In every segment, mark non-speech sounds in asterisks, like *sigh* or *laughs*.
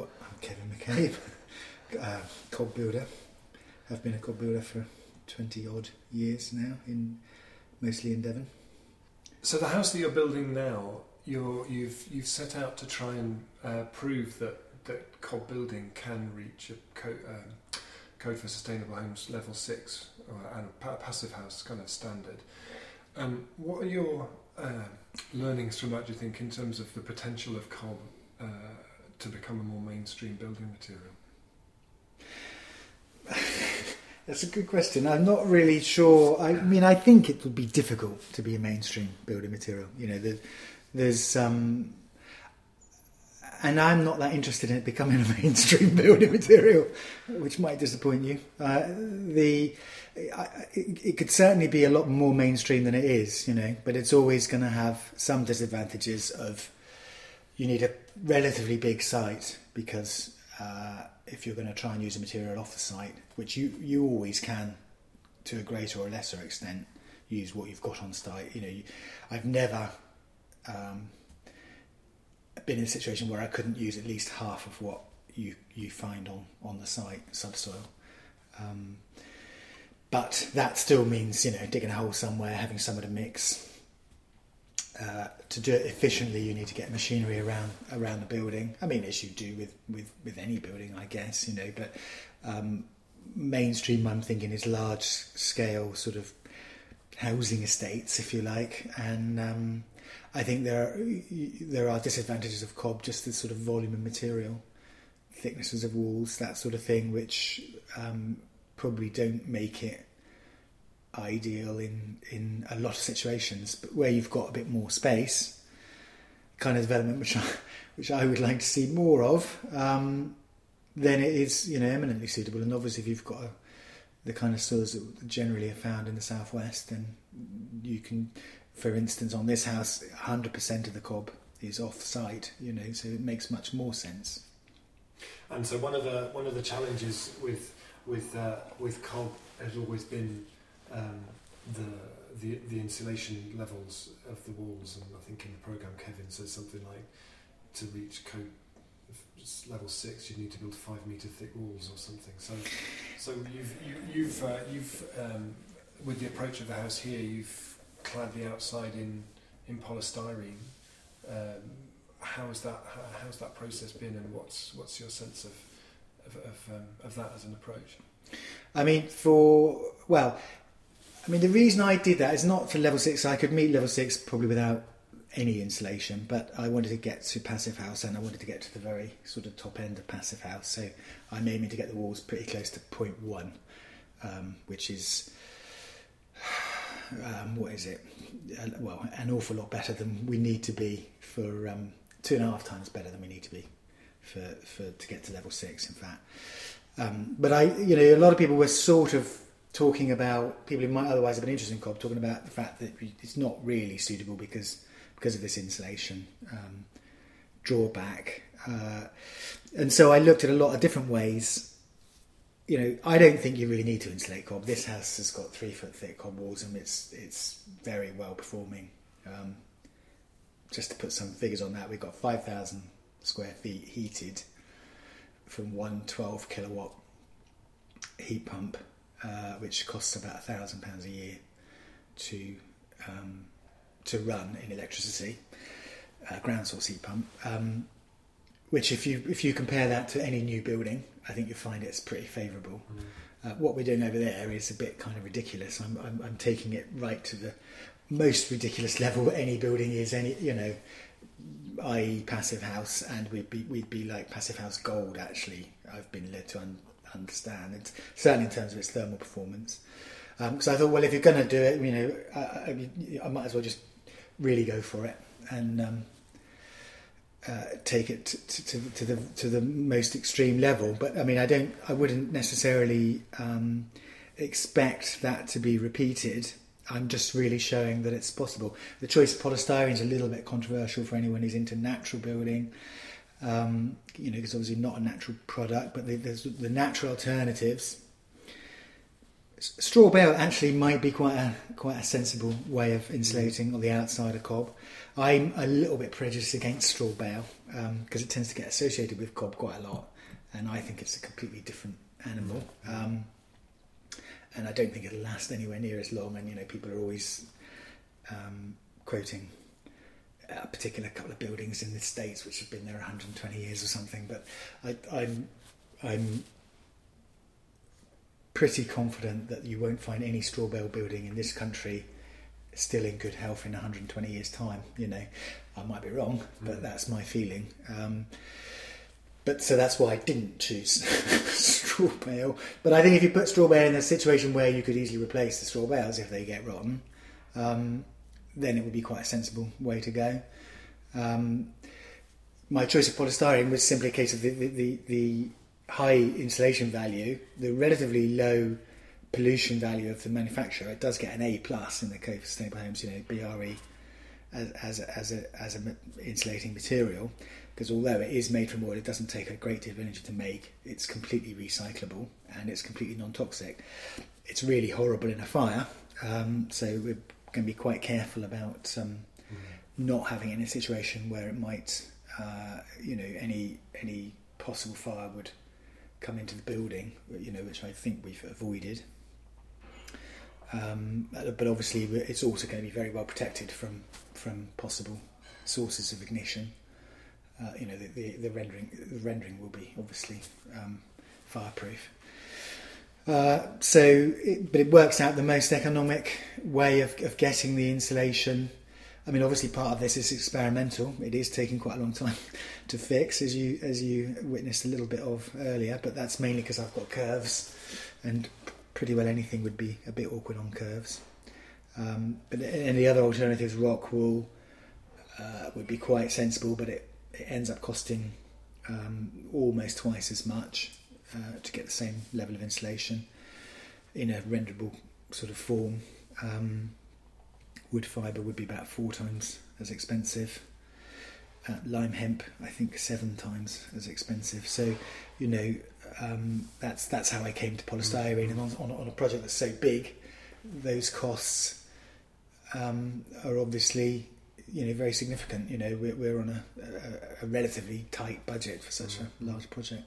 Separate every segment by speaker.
Speaker 1: Well, I'm Kevin McCabe, *laughs* uh, cob builder. I've been a cob builder for 20 odd years now, in mostly in Devon.
Speaker 2: So the house that you're building now, you're, you've you've set out to try and uh, prove that that cob building can reach a co- um, code for sustainable homes level six or, and a passive house kind of standard. Um, what are your uh, learnings from that? Do you think in terms of the potential of cob uh, to become a more mainstream building material? *laughs*
Speaker 1: That's a good question. I'm not really sure. I mean, I think it would be difficult to be a mainstream building material. You know, there, there's, um, and I'm not that interested in it becoming a *laughs* mainstream building material, which might disappoint you. Uh, the I, it, it could certainly be a lot more mainstream than it is, you know, but it's always going to have some disadvantages of you need a relatively big site because uh, if you're going to try and use a material off the site, which you, you always can to a greater or lesser extent, use what you've got on site. You know, you, I've never um, been in a situation where I couldn't use at least half of what you you find on, on the site subsoil. Um, but that still means you know digging a hole somewhere, having somewhere to mix. Uh, to do it efficiently, you need to get machinery around around the building. I mean, as you do with, with, with any building, I guess you know. But um, mainstream, I'm thinking, is large scale sort of housing estates, if you like, and um, I think there are, there are disadvantages of cob, just the sort of volume of material, thicknesses of walls, that sort of thing, which um, probably don't make it ideal in in a lot of situations. But where you've got a bit more space, kind of development which I, *laughs* which I would like to see more of, um, then it is you know eminently suitable. And obviously, if you've got a, the kind of soils that generally are found in the southwest, then you can for instance, on this house, 100% of the cob is off site, you know, so it makes much more sense.
Speaker 2: And so one of the one of the challenges with with uh, with cob has always been um, the, the the insulation levels of the walls, and I think in the program Kevin says something like to reach code level six, you need to build five meter thick walls or something. So so you've you, you've uh, you've um, with the approach of the house here, you've clad the outside in in polystyrene. Um, how's that how's that process been, and what's what's your sense of of of, um, of that as an approach?
Speaker 1: I mean, for well, I mean the reason I did that is not for level six. I could meet level six probably without any insulation, but I wanted to get to passive house and I wanted to get to the very sort of top end of passive house. So I'm aiming to get the walls pretty close to one, um, which is um, what is it? Uh, well, an awful lot better than we need to be for um, two and a half times better than we need to be for, for to get to level six. In fact, um, but I, you know, a lot of people were sort of talking about people who might otherwise have been interested in cob talking about the fact that it's not really suitable because because of this insulation um, drawback. Uh, and so I looked at a lot of different ways you know, I don't think you really need to insulate cob. This house has got three foot thick cob walls and it's it's very well performing. Um, just to put some figures on that, we've got 5,000 square feet heated from one 12 kilowatt heat pump, uh, which costs about a thousand pounds a year to um, to run in electricity, uh, ground source heat pump. Um, which, if you if you compare that to any new building, I think you'll find it's pretty favourable. Mm. Uh, what we're doing over there is a bit kind of ridiculous. I'm, I'm, I'm taking it right to the most ridiculous level any building is. Any you know, i.e. passive house, and we'd be we'd be like passive house gold. Actually, I've been led to un- understand. It's certainly in terms of its thermal performance. Because um, I thought, well, if you're going to do it, you know, I, I, might as well just really go for it. And um, uh, take it to, to, to, the to the most extreme level. But I mean, I don't, I wouldn't necessarily um, expect that to be repeated. I'm just really showing that it's possible. The choice of polystyrene is a little bit controversial for anyone who's into natural building. Um, you know, it's obviously not a natural product, but the, there's the natural alternatives Straw bale actually might be quite a quite a sensible way of insulating on the outside of cob. I'm a little bit prejudiced against straw bale because um, it tends to get associated with cob quite a lot, and I think it's a completely different animal. Um, and I don't think it'll last anywhere near as long. And you know, people are always um, quoting a particular couple of buildings in the states which have been there 120 years or something. But I, I'm I'm pretty confident that you won't find any straw bale building in this country still in good health in 120 years' time. You know, I might be wrong, but mm. that's my feeling. Um, but so that's why I didn't choose *laughs* straw bale. But I think if you put straw bale in a situation where you could easily replace the straw bales if they get rotten, um, then it would be quite a sensible way to go. Um, my choice of polystyrene was simply a case of the, the, the, the high insulation value, the relatively low pollution value of the manufacturer. It does get an A plus in the Code for Sustainable Homes, you know, BRE as, as a, as a, as a insulating material because although it is made from wood, it doesn't take a great deal of energy to make. It's completely recyclable and it's completely non-toxic. It's really horrible in a fire, um, so going to be quite careful about um, mm. not having it in a situation where it might, uh, you know, any any possible fire would come into the building, you know, which I think we've avoided. Um, but obviously, it's also going to be very well protected from from possible sources of ignition. Uh, you know, the, the, the, rendering the rendering will be obviously um, fireproof. Uh, so, it, but it works out the most economic way of, of getting the insulation. I mean, obviously, part of this is experimental. It is taking quite a long time *laughs* to fix, as you as you witnessed a little bit of earlier. But that's mainly because I've got curves, and pretty well anything would be a bit awkward on curves. Um, but any other alternatives, rock wool uh, would be quite sensible, but it it ends up costing um, almost twice as much uh, to get the same level of insulation in a renderable sort of form. Um, wood fibre would be about four times as expensive. Uh, lime hemp, I think, seven times as expensive. So, you know, um, that's that's how I came to polystyrene. And on, on, on, a project that's so big, those costs um, are obviously you know very significant. You know, we're, we're on a, a, a relatively tight budget for such a mm. large project.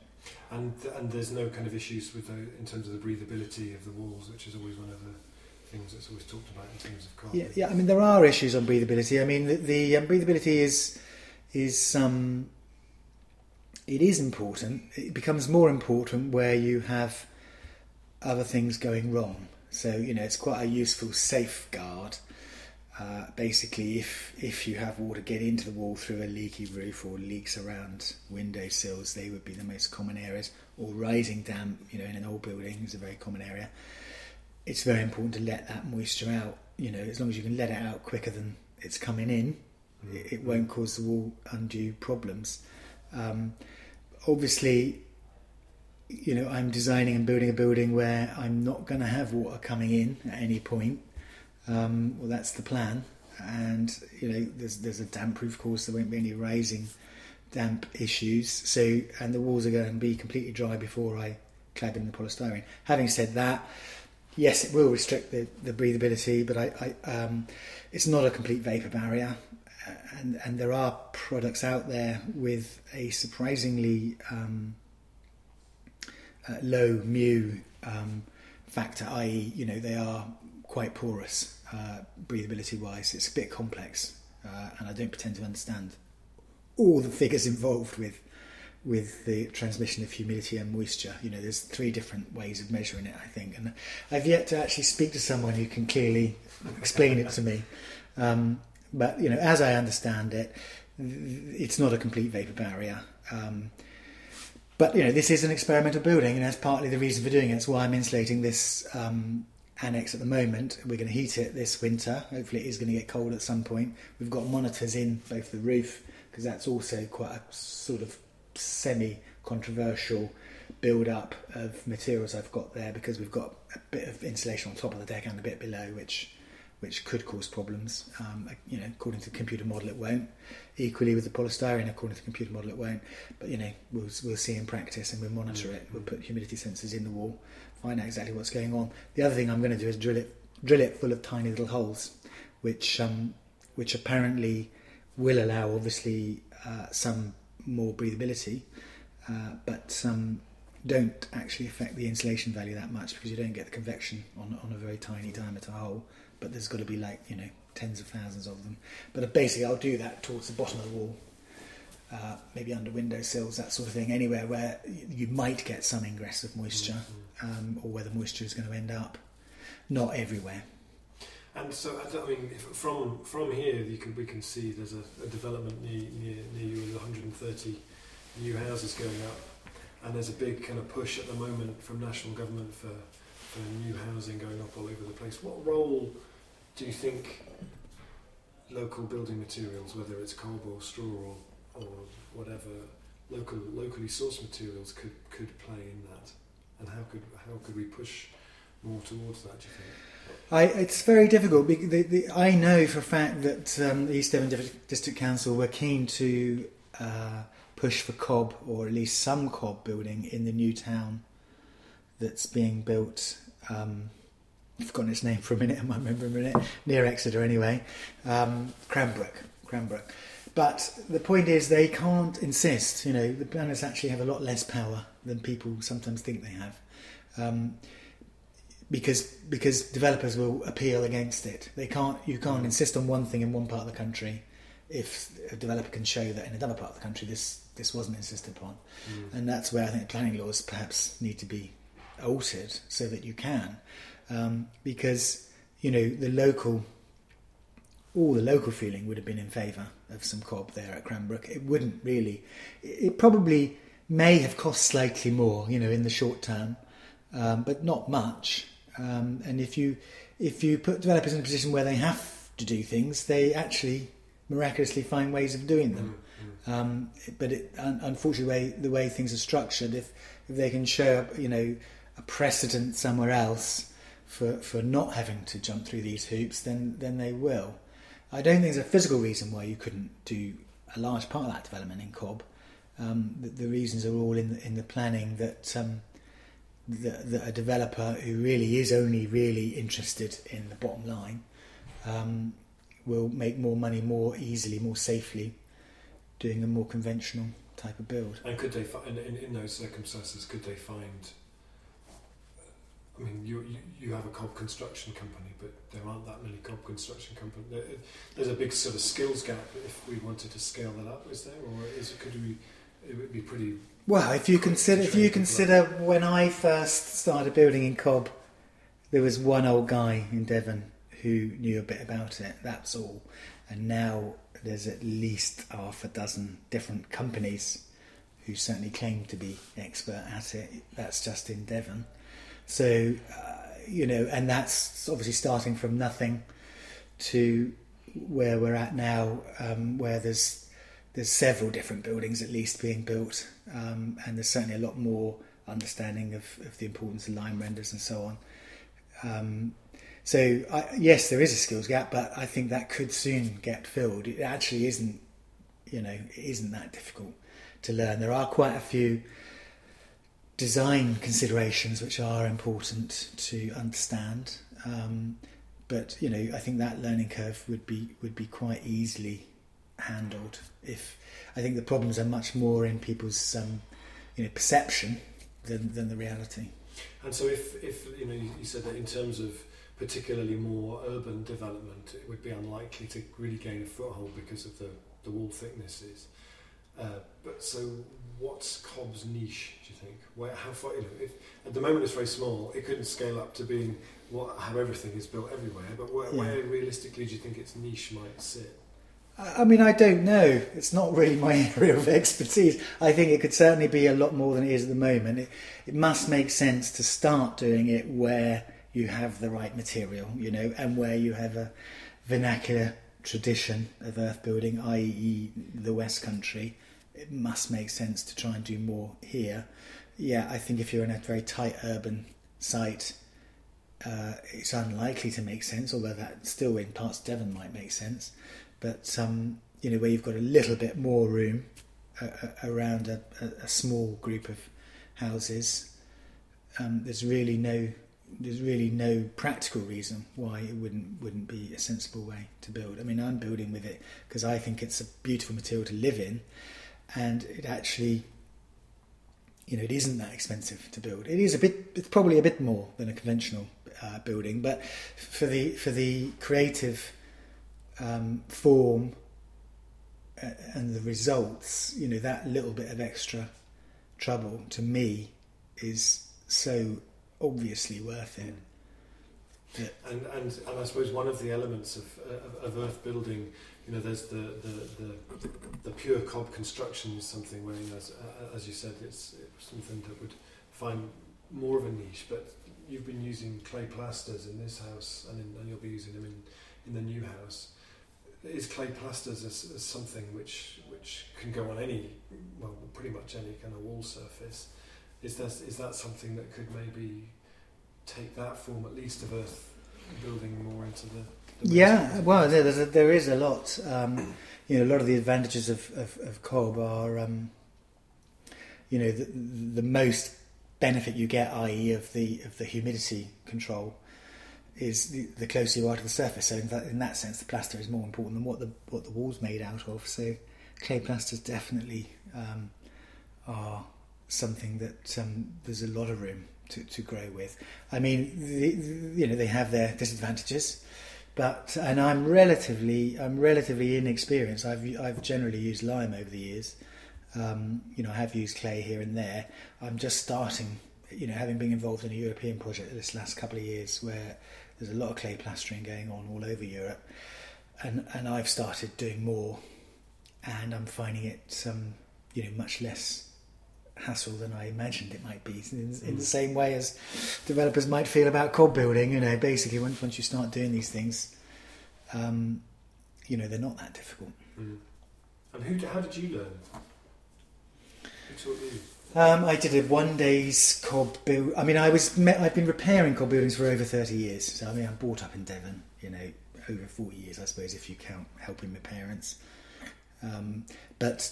Speaker 2: And and there's no kind of issues with the, in terms of the breathability of the walls, which is always one of the things that's always talked about in terms of carbon.
Speaker 1: Yeah, yeah. I mean, there are issues on breathability. I mean, the, the um, breathability is is um, it is important. It becomes more important where you have other things going wrong. So you know, it's quite a useful safeguard uh, basically, if if you have water get into the wall through a leaky roof or leaks around window sills, they would be the most common areas. Or rising damp, you know, in an old building is a very common area. It's very important to let that moisture out. You know, as long as you can let it out quicker than it's coming in, mm-hmm. it, it, won't cause the wall undue problems. Um, obviously, you know, I'm designing and building a building where I'm not going to have water coming in at any point um, well, that's the plan. And you know, there's there's a damp proof course. There won't be any rising damp issues. So, and the walls are going to be completely dry before I clad them in the polystyrene. Having said that, yes, it will restrict the, the breathability, but I, I um, it's not a complete vapor barrier. And, and there are products out there with a surprisingly um, uh, low mu um, factor, i.e., you know, they are quite porous, uh, breathability wise. It's a bit complex, uh, and I don't pretend to understand all the figures *laughs* involved with with the transmission of humidity and moisture. You know, there's three different ways of measuring it, I think, and I've yet to actually speak to someone who can clearly explain it to me. Um, but you know, as I understand it, it's not a complete vapor barrier. Um, but you know, this is an experimental building, and that's partly the reason for doing it. It's why I'm insulating this um, annex at the moment. We're going to heat it this winter. Hopefully, it is going to get cold at some point. We've got monitors in both the roof because that's also quite a sort of semi controversial build up of materials I've got there because we've got a bit of insulation on top of the deck and a bit below, which which could cause problems. Um, you know, according to the computer model, it won't. Equally with the polystyrene, according to the computer model, it won't. But you know, we'll we'll see in practice and we'll monitor it. We'll put humidity sensors in the wall, find out exactly what's going on. The other thing I'm going to do is drill it drill it full of tiny little holes, which um, which apparently will allow obviously uh, some more breathability, uh, but um, don't actually affect the insulation value that much because you don't get the convection on, on a very tiny diameter hole. But there's got to be like you know tens of thousands of them. But basically, I'll do that towards the bottom of the wall, uh, maybe under windowsills, that sort of thing. Anywhere where you might get some ingress of moisture, mm-hmm. um, or where the moisture is going to end up. Not everywhere.
Speaker 2: And so, I mean, from from here, you can we can see there's a, a development near, near near you with 130 new houses going up, and there's a big kind of push at the moment from national government for for new housing going up all over the place. What role do you think local building materials, whether it's cob or straw or, or whatever, local locally sourced materials could could play in that, and how could how could we push more towards that? Do you think?
Speaker 1: I, it's very difficult. The, the, I know for a fact that um, the East Devon District Council were keen to uh, push for cob, or at least some cob building in the new town that's being built. Um, I've forgotten its name for a minute. I might remember a minute. Near Exeter, anyway. Um, Cranbrook. Cranbrook. But the point is, they can't insist. You know, the planners actually have a lot less power than people sometimes think they have. Um, because because developers will appeal against it. They can't you can't mm. insist on one thing in one part of the country if a developer can show that in another part of the country this this wasn't insisted upon, mm. and that's where I think planning laws perhaps need to be altered so that you can, um, because you know the local all the local feeling would have been in favour of some cob there at Cranbrook. It wouldn't really. It probably may have cost slightly more, you know, in the short term, um, but not much. Um, and if you if you put developers in a position where they have to do things, they actually miraculously find ways of doing them. Mm-hmm. Um, but it, un- unfortunately, the way, the way things are structured, if if they can show up, you know a precedent somewhere else for, for not having to jump through these hoops, then then they will. I don't think there's a physical reason why you couldn't do a large part of that development in Cob. Um, the, the, reasons are all in the, in the planning that um, that, that a developer who really is only really interested in the bottom line um, will make more money more easily, more safely, doing a more conventional type of build.
Speaker 2: And could they, in, in those circumstances, could they find? I mean, you, you you have a cob construction company, but there aren't that many cob construction companies. There's a big sort of skills gap if we wanted to scale that up. Is there, or is it, could we? It would be pretty
Speaker 1: well, if you consider if you consider when I first started building in Cob, there was one old guy in Devon who knew a bit about it. That's all. And now there's at least half a dozen different companies who certainly claim to be expert at it. That's just in Devon. So, uh, you know, and that's obviously starting from nothing to where we're at now, um, where there's there's several different buildings at least being built, um, and there's certainly a lot more understanding of, of the importance of lime renders and so on. Um, so I, yes, there is a skills gap, but I think that could soon get filled. It actually isn't, you know, it isn't that difficult to learn. There are quite a few design considerations which are important to understand, um, but you know, I think that learning curve would be would be quite easily handled. If I think the problems are much more in people's um, you know perception than than the reality.
Speaker 2: And so, if if you know, you said that in terms of particularly more urban development, it would be unlikely to really gain a foothold because of the the wall thicknesses. Uh, but so, what's Cob's niche? Do you think? Where how far? You know, if, at the moment it's very small. It couldn't scale up to being what how everything is built everywhere. But where, yeah. where realistically do you think its niche might sit?
Speaker 1: I mean, I don't know. It's not really my *laughs* area of expertise. I think it could certainly be a lot more than it is at the moment. It, it must make sense to start doing it where you have the right material, you know, and where you have a vernacular tradition of earth building, i.e., the West Country. It must make sense to try and do more here. Yeah, I think if you're in a very tight urban site, uh, it's unlikely to make sense, although that still in parts of Devon might make sense. But um, you know, where you've got a little bit more room uh, around a, a, small group of houses, um, there's really no there's really no practical reason why it wouldn't wouldn't be a sensible way to build. I mean, I'm building with it because I think it's a beautiful material to live in, and it actually you know, it isn't that expensive to build. It is a bit, it's probably a bit more than a conventional uh, building, but for the for the creative um, form uh, and the results, you know, that little bit of extra trouble to me is so obviously worth it.
Speaker 2: Yeah. And, and and I suppose one of the elements of uh, of earth building you know, there's the, the, the, the pure cob construction is something where, you know, as, as you said, it's, it's something that would find more of a niche, but you've been using clay plasters in this house and, in, and you'll be using them in, in the new house. Is clay plasters as, as something which which can go on any, well, pretty much any kind of wall surface? Is that is that something that could maybe take that form at least of earth building more into the
Speaker 1: yeah, well, there's a, there is a lot. Um, you know, a lot of the advantages of, of, of cob are, um, you know, the, the most benefit you get, i.e., of the of the humidity control, is the, the closer you are to the surface. So in that, in that sense, the plaster is more important than what the what the wall's made out of. So clay plasters definitely um, are something that um, there's a lot of room to, to grow with. I mean, the, you know, they have their disadvantages but and I'm relatively I'm relatively inexperienced. I've I've generally used lime over the years. Um, you know, I have used clay here and there. I'm just starting. You know, having been involved in a European project this last couple of years, where there's a lot of clay plastering going on all over Europe, and and I've started doing more, and I'm finding it um, you know much less hassle than I imagined it might be. In, in, the mm. same way as developers might feel about cob building, you know, basically once once you start doing these things, um, you know, they're not that difficult.
Speaker 2: Mm. And who? How did you learn? Who taught you?
Speaker 1: Um, I did a one day's cob build. I mean, I was met, I've been repairing cob buildings for over thirty years. So I mean, I'm brought up in Devon. You know, over forty years, I suppose, if you count helping my parents. Um, but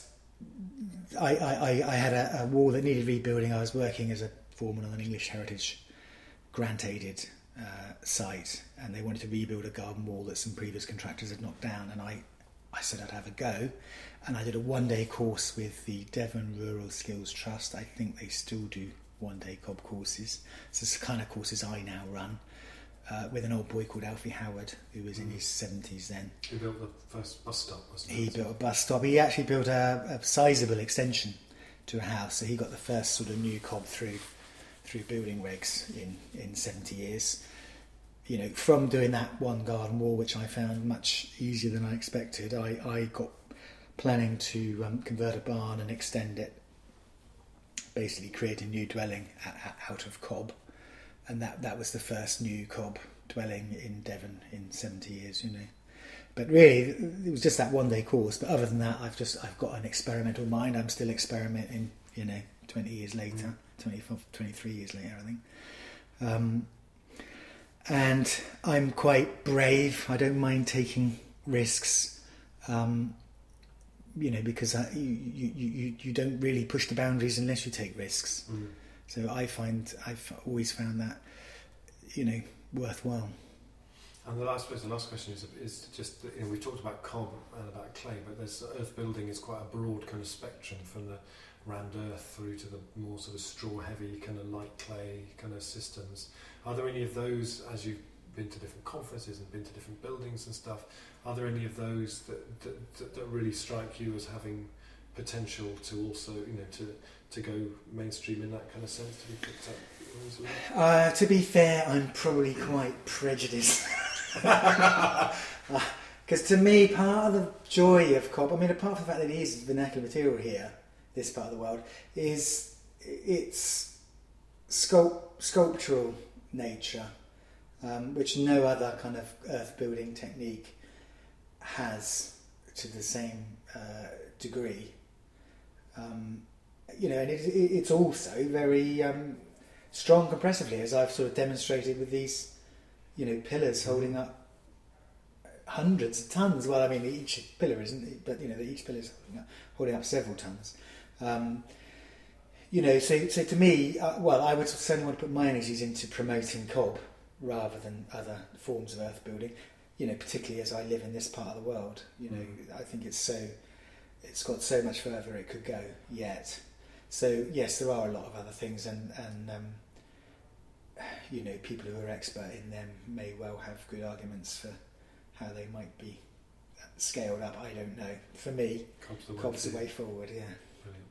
Speaker 1: I, I, I had a, a, wall that needed rebuilding. I was working as a foreman on an English Heritage grant aided uh, site, and they wanted to rebuild a garden wall that some previous contractors had knocked down. And I, I said I'd have a go, and I did a one day course with the Devon Rural Skills Trust. I think they still do one day cob courses. So it's the kind of courses I now run uh, with an old boy called Alfie Howard, who was in his 70s then.
Speaker 2: He built the first bus stop, wasn't
Speaker 1: he? He built a bus stop. He actually built a, a sizable extension to a house, so he got the first sort of new cob through through building regs in, in 70 years. You know, from doing that one garden wall, which I found much easier than I expected, I, I got planning to um, convert a barn and extend it, basically create a new dwelling out of cob and that that was the first new cob dwelling in Devon in 70 years, you know. But really, it was just that one day course. But other than that, I've just I've got an experimental mind. I'm still experimenting, you know, 20 years later, mm. 20, 23 years later, I think. Um, and I'm quite brave. I don't mind taking risks. Um, you know, because I, you, you, you, you don't really push the boundaries unless you take risks. Mm. So I find I've always found that you know worthwhile.
Speaker 2: And the last, the last question is, is just you know we talked about cob and about clay, but there's earth building is quite a broad kind of spectrum from the rammed earth through to the more sort of straw heavy kind of light clay kind of systems. Are there any of those as you've been to different conferences and been to different buildings and stuff? Are there any of those that that, that really strike you as having potential to also you know to to go mainstream in that kind of sense to be picked up?
Speaker 1: Uh, to be fair, I'm probably quite prejudiced. *laughs* Because to me, part of the joy of cob, I mean, apart from the fact that it is vernacular material here, this part of the world, is its sculpt, sculptural nature, um, which no other kind of earth building technique has to the same uh, degree. Um, you know, and it, it, it's also very um, strong compressively, as I've sort of demonstrated with these you know, pillars holding up hundreds of tons. Well, I mean, each pillar isn't, but you know, each pillar is holding up, holding up several tons. Um, you know, so so to me, uh, well, I would certainly want to put my energies into promoting cob rather than other forms of earth building. You know, particularly as I live in this part of the world. You know,
Speaker 2: Mm.
Speaker 1: I think it's so, it's got so much further it could go yet. So yes, there are a lot of other things, and and um, you know, people who are expert in them may well have good arguments for how they might be scaled up. I don't know. For me,
Speaker 2: Cob's the way
Speaker 1: the way forward. Yeah.
Speaker 2: Brilliant.